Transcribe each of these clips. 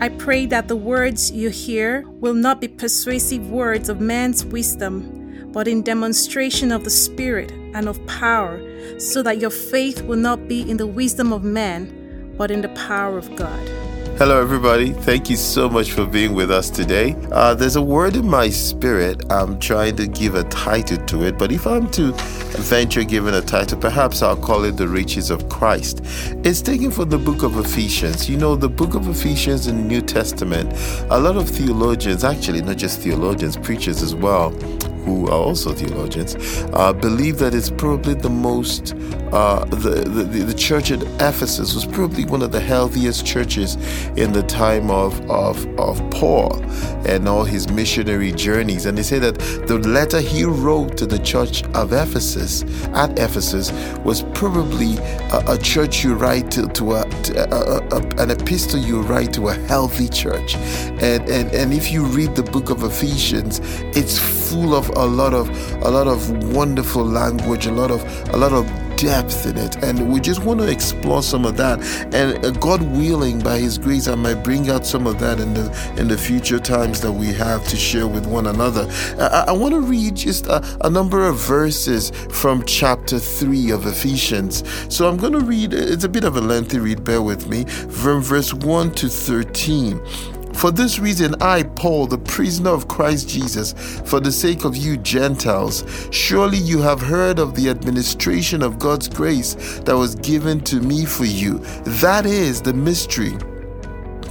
I pray that the words you hear will not be persuasive words of man's wisdom, but in demonstration of the Spirit and of power, so that your faith will not be in the wisdom of man, but in the power of God. Hello, everybody. Thank you so much for being with us today. Uh, there's a word in my spirit. I'm trying to give a title to it, but if I'm to venture giving a title, perhaps I'll call it The Riches of Christ. It's taken from the book of Ephesians. You know, the book of Ephesians in the New Testament, a lot of theologians, actually, not just theologians, preachers as well, who are also theologians, uh, believe that it's probably the most, uh, the, the, the church at Ephesus was probably one of the healthiest churches in the time of, of, of Paul and all his missionary journeys. And they say that the letter he wrote to the church of Ephesus, at Ephesus, was probably a, a church you write to, to, a, to a, a, an epistle you write to a healthy church. And, and, and if you read the book of Ephesians, it's full of a lot of a lot of wonderful language, a lot of a lot of depth in it. And we just want to explore some of that. And uh, god willing by his grace i might bring out some of that in the in the future times that we have to share with one another. I, I want to read just a, a, number of verses from chapter 3 of ephesians. So i'm going to read it's a bit of a lengthy read bear with me from verse 1 to 13 for this reason, I, Paul, the prisoner of Christ Jesus, for the sake of you Gentiles, surely you have heard of the administration of God's grace that was given to me for you. That is the mystery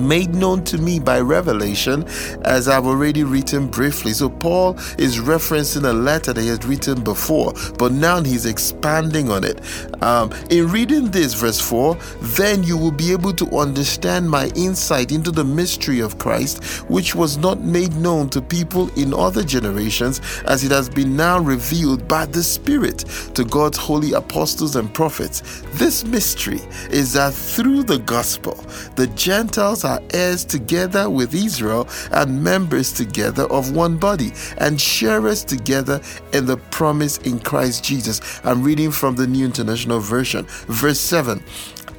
made known to me by revelation, as I've already written briefly. So, Paul is referencing a letter that he had written before, but now he's expanding on it. Um, in reading this, verse 4, then you will be able to understand my insight into the mystery of Christ, which was not made known to people in other generations, as it has been now revealed by the Spirit to God's holy apostles and prophets. This mystery is that through the gospel, the Gentiles are heirs together with Israel and members together of one body and sharers together in the promise in Christ Jesus. I'm reading from the New International Version. Verse 7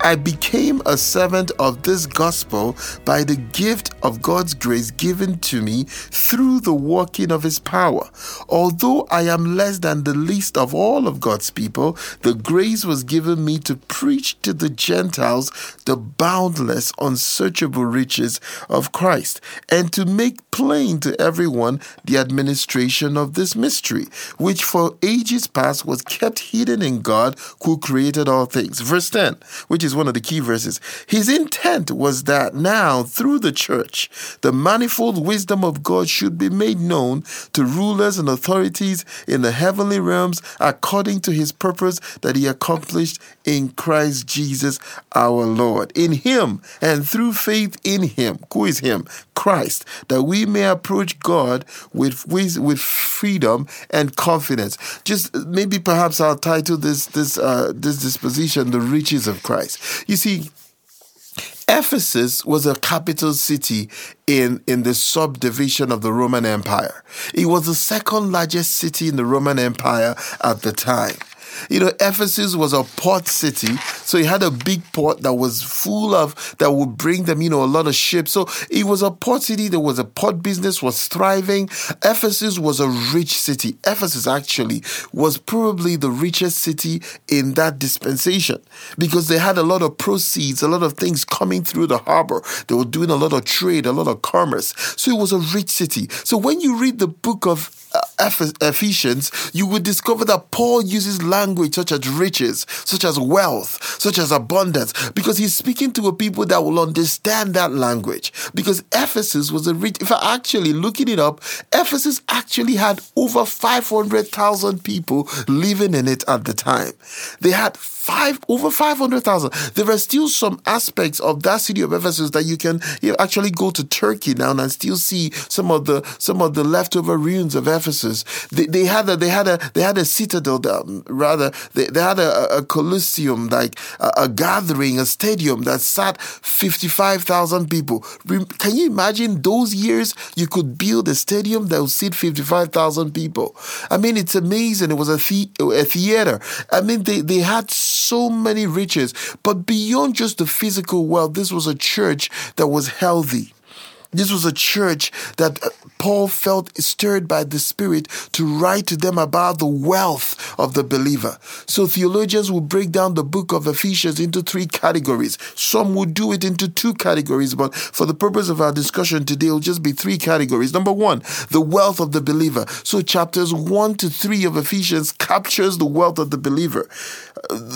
I became a servant of this gospel by the gift of God's grace given to me through the working of his power. Although I am less than the least of all of God's people, the grace was given me to preach to the Gentiles the boundless, unsearchable riches of Christ and to make plain to everyone the administration of this mystery, which for ages past was kept hidden in God who created all things. Verse 10, which is is one of the key verses. His intent was that now, through the church, the manifold wisdom of God should be made known to rulers and authorities in the heavenly realms according to his purpose that he accomplished in Christ Jesus our Lord. In him and through faith in him, who is him? Christ, that we may approach God with, with, with freedom and confidence. Just maybe perhaps I'll title this this uh, this disposition the riches of Christ. You see, Ephesus was a capital city in, in the subdivision of the Roman Empire. It was the second largest city in the Roman Empire at the time. You know, Ephesus was a port city, so it had a big port that was full of that would bring them, you know, a lot of ships. So it was a port city. There was a port business was thriving. Ephesus was a rich city. Ephesus actually was probably the richest city in that dispensation because they had a lot of proceeds, a lot of things coming through the harbor. They were doing a lot of trade, a lot of commerce. So it was a rich city. So when you read the book of uh, Ephesians, you would discover that Paul uses language such as riches, such as wealth, such as abundance, because he's speaking to a people that will understand that language. Because Ephesus was a rich, if I actually looking it up, Ephesus actually had over 500,000 people living in it at the time. They had five over 500,000. There are still some aspects of that city of Ephesus that you can you actually go to Turkey now and still see some of the some of the leftover ruins of Ephesus. They, they had a they had a they had a citadel that, rather they, they had a, a colosseum like a, a gathering a stadium that sat 55,000 people. Can you imagine those years you could build a stadium that would seat 55,000 people? I mean it's amazing. It was a, the, a theater. I mean they, they had so many riches, but beyond just the physical wealth, this was a church that was healthy. This was a church that uh, Paul felt stirred by the Spirit to write to them about the wealth of the believer. So theologians will break down the book of Ephesians into three categories. Some will do it into two categories, but for the purpose of our discussion today, it'll just be three categories. Number one, the wealth of the believer. So chapters one to three of Ephesians captures the wealth of the believer.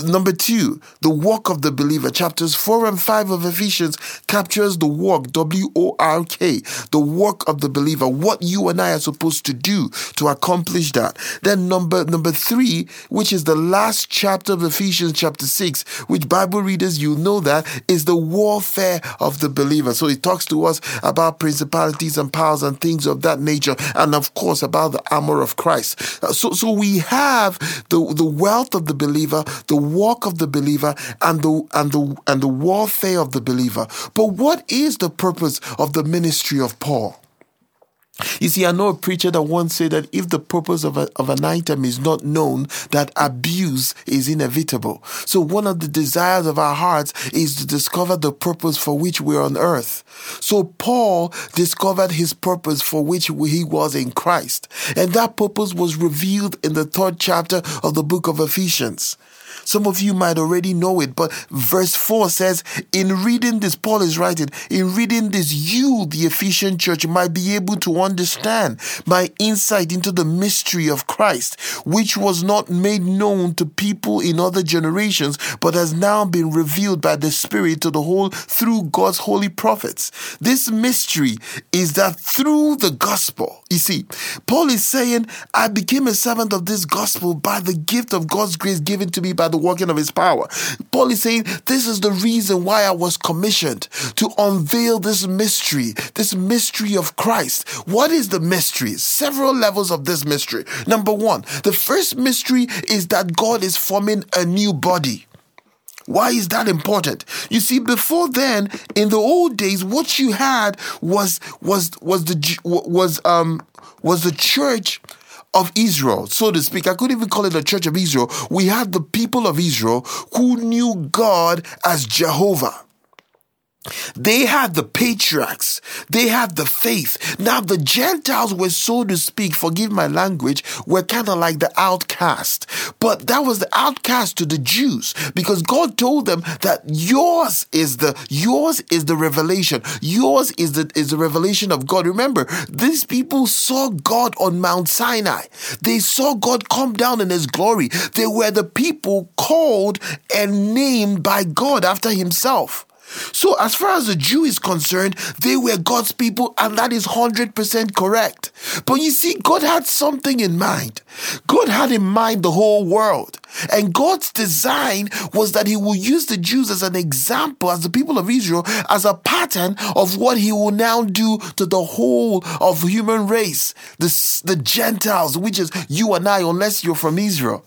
Number two, the work of the believer. Chapters four and five of Ephesians captures the work, W O R K, the work of the believer, what you and I are supposed to do to accomplish that. Then number number three, which is the last chapter of Ephesians chapter six, which Bible readers you know that is the warfare of the believer. So it talks to us about principalities and powers and things of that nature, and of course about the armor of Christ. Uh, so so we have the the wealth of the believer, the walk of the believer, and the and the and the warfare of the believer. But what is the purpose of the ministry of Paul. You see, I know a preacher that once said that if the purpose of, a, of an item is not known, that abuse is inevitable. So one of the desires of our hearts is to discover the purpose for which we're on earth. So Paul discovered his purpose for which he was in Christ. And that purpose was revealed in the third chapter of the book of Ephesians. Some of you might already know it, but verse 4 says, In reading this, Paul is writing, in reading this, you, the Ephesian church, might be able to understand my insight into the mystery of Christ, which was not made known to people in other generations, but has now been revealed by the Spirit to the whole through God's holy prophets. This mystery is that through the gospel, you see, Paul is saying, I became a servant of this gospel by the gift of God's grace given to me by the working of his power. Paul is saying, This is the reason why I was commissioned to unveil this mystery, this mystery of Christ. What is the mystery? Several levels of this mystery. Number one, the first mystery is that God is forming a new body. Why is that important? You see, before then, in the old days, what you had was was was the was um was the church of Israel, so to speak. I couldn't even call it a church of Israel. We had the people of Israel who knew God as Jehovah. They had the patriarchs. They had the faith. Now the Gentiles were, so to speak, forgive my language, were kind of like the outcast. But that was the outcast to the Jews because God told them that yours is the, yours is the revelation. Yours is the, is the revelation of God. Remember, these people saw God on Mount Sinai. They saw God come down in his glory. They were the people called and named by God after himself. So, as far as the Jew is concerned, they were God's people, and that is 100% correct. But you see, God had something in mind. God had in mind the whole world. And God's design was that He will use the Jews as an example, as the people of Israel, as a pattern of what He will now do to the whole of human race, the, the Gentiles, which is you and I, unless you're from Israel.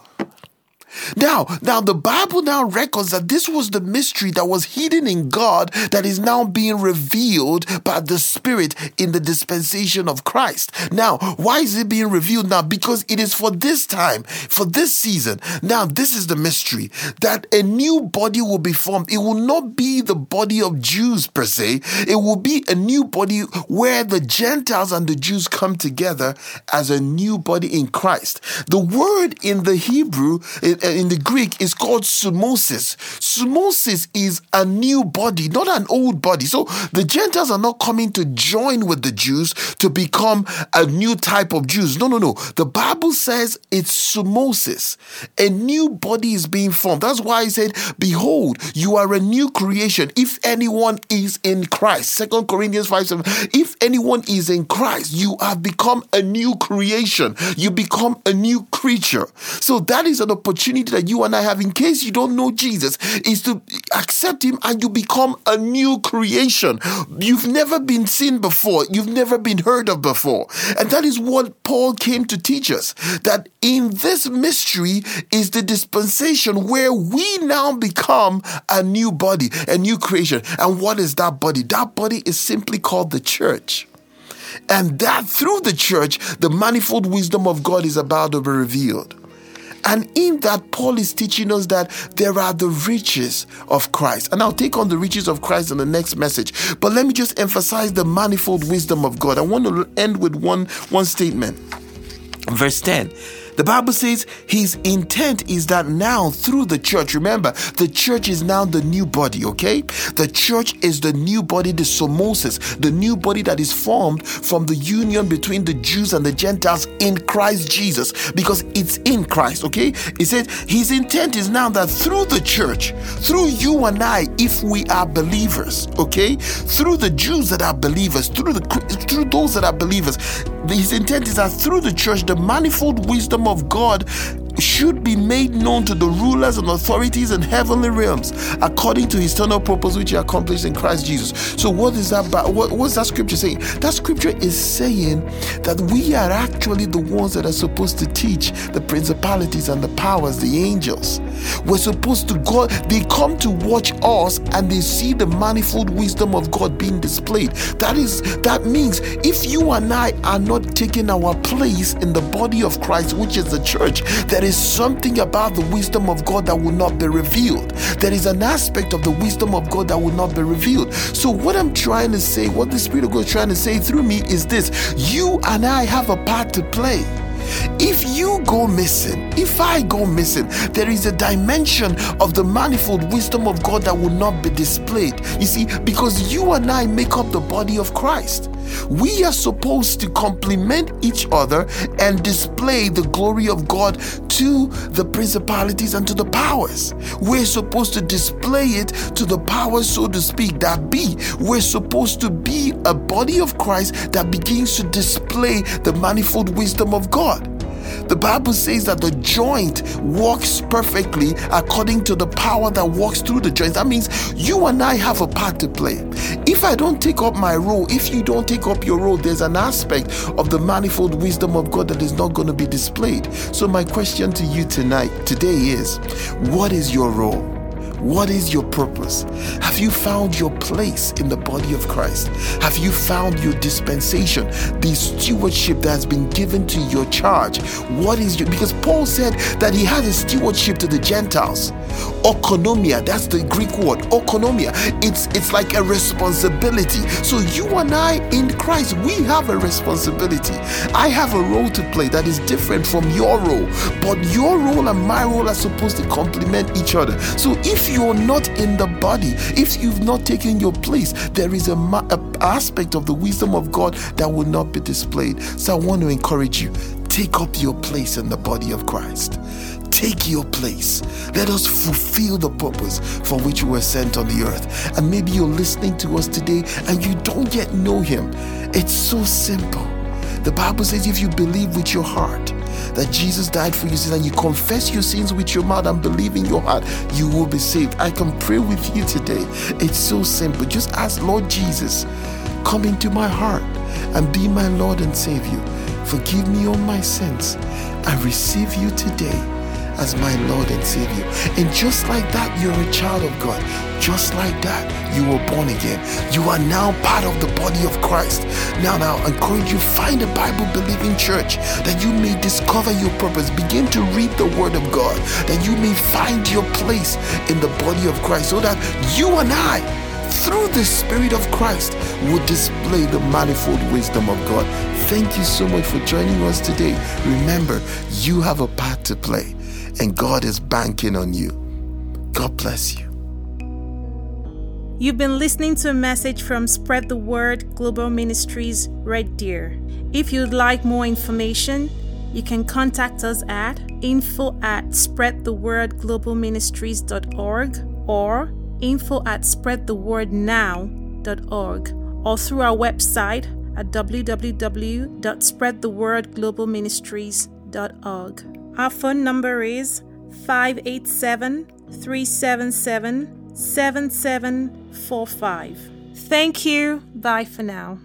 Now, now the Bible now records that this was the mystery that was hidden in God that is now being revealed by the Spirit in the dispensation of Christ. Now, why is it being revealed now? Because it is for this time, for this season. Now, this is the mystery that a new body will be formed. It will not be the body of Jews per se. It will be a new body where the Gentiles and the Jews come together as a new body in Christ. The word in the Hebrew, uh, Uh, in the Greek is called sumosis. Sumosis is a new body, not an old body. So the Gentiles are not coming to join with the Jews to become a new type of Jews. No, no, no. The Bible says it's sumosis. A new body is being formed. That's why I said, Behold, you are a new creation. If anyone is in Christ, Second Corinthians 5 7. If anyone is in Christ, you have become a new creation. You become a new creature. So that is an opportunity opportunity that you and I have, in case you don't know Jesus, is to accept Him and you become a new creation. You've never been seen before, you've never been heard of before. And that is what Paul came to teach us that in this mystery is the dispensation where we now become a new body, a new creation. And what is that body? That body is simply called the church. And that through the church, the manifold wisdom of God is about to be revealed. And in that, Paul is teaching us that there are the riches of Christ. And I'll take on the riches of Christ in the next message. But let me just emphasize the manifold wisdom of God. I want to end with one, one statement. Verse 10 the Bible says his intent is that now through the church, remember, the church is now the new body, okay? The church is the new body, the somosis, the new body that is formed from the union between the Jews and the Gentiles in Christ Jesus because it's in Christ, okay? He said his intent is now that through the church, through you and I, if we are believers, okay? Through the Jews that are believers, through the through those that are believers, his intent is that through the church, the manifold wisdom of God should be made known to the rulers and authorities in heavenly realms according to his eternal purpose which he accomplished in Christ Jesus. So what is that about? What, what's that scripture saying? That scripture is saying that we are actually the ones that are supposed to teach the principalities and the powers, the angels. We're supposed to go, they come to watch us and they see the manifold wisdom of God being displayed. That is that means if you and I are not taking our place in the body of Christ, which is the church, there is something about the wisdom of God that will not be revealed. There is an aspect of the wisdom of God that will not be revealed. So, what I'm trying to say, what the Spirit of God is trying to say through me is this you and I have a part to play. If you go missing, if I go missing, there is a dimension of the manifold wisdom of God that will not be displayed. You see, because you and I make up the body of Christ. We are supposed to complement each other and display the glory of God to the principalities and to the powers. We're supposed to display it to the powers, so to speak, that be. We're supposed to be a body of Christ that begins to display the manifold wisdom of God. The Bible says that the joint works perfectly according to the power that works through the joints. That means you and I have a part to play. If I don't take up my role, if you don't take up your role, there's an aspect of the manifold wisdom of God that is not going to be displayed. So, my question to you tonight, today is what is your role? What is your purpose? Have you found your place in the body of Christ? Have you found your dispensation, the stewardship that has been given to your charge? What is your because Paul said that he has a stewardship to the Gentiles. Oikonomia, that's the Greek word. Oikonomia. It's it's like a responsibility. So you and I in Christ, we have a responsibility. I have a role to play that is different from your role, but your role and my role are supposed to complement each other. So if you're not in the body, if you've not taken your place, there is a, a aspect of the wisdom of God that will not be displayed. So I want to encourage you take up your place in the body of Christ. Take your place. Let us fulfill the purpose for which we were sent on the earth. And maybe you're listening to us today and you don't yet know Him. It's so simple. The Bible says if you believe with your heart that Jesus died for your sins and you confess your sins with your mouth and believe in your heart, you will be saved. I can pray with you today. It's so simple. Just ask Lord Jesus, come into my heart and be my Lord and Savior. Forgive me all my sins. I receive you today as my Lord and Savior. And just like that, you're a child of God. Just like that, you were born again. You are now part of the body of Christ. Now, now, I encourage you find a Bible believing church that you may discover your purpose. Begin to read the Word of God that you may find your place in the body of Christ so that you and I through the Spirit of Christ would display the manifold wisdom of God. Thank you so much for joining us today. Remember, you have a part to play and God is banking on you. God bless you. You've been listening to a message from Spread the Word Global Ministries Red Deer. If you'd like more information, you can contact us at info at spreadthewordglobalministries.org or info at spreadthewordnow.org or through our website at www.spreadthewordglobalministries.org. Our phone number is 587 377 7745. Thank you. Bye for now.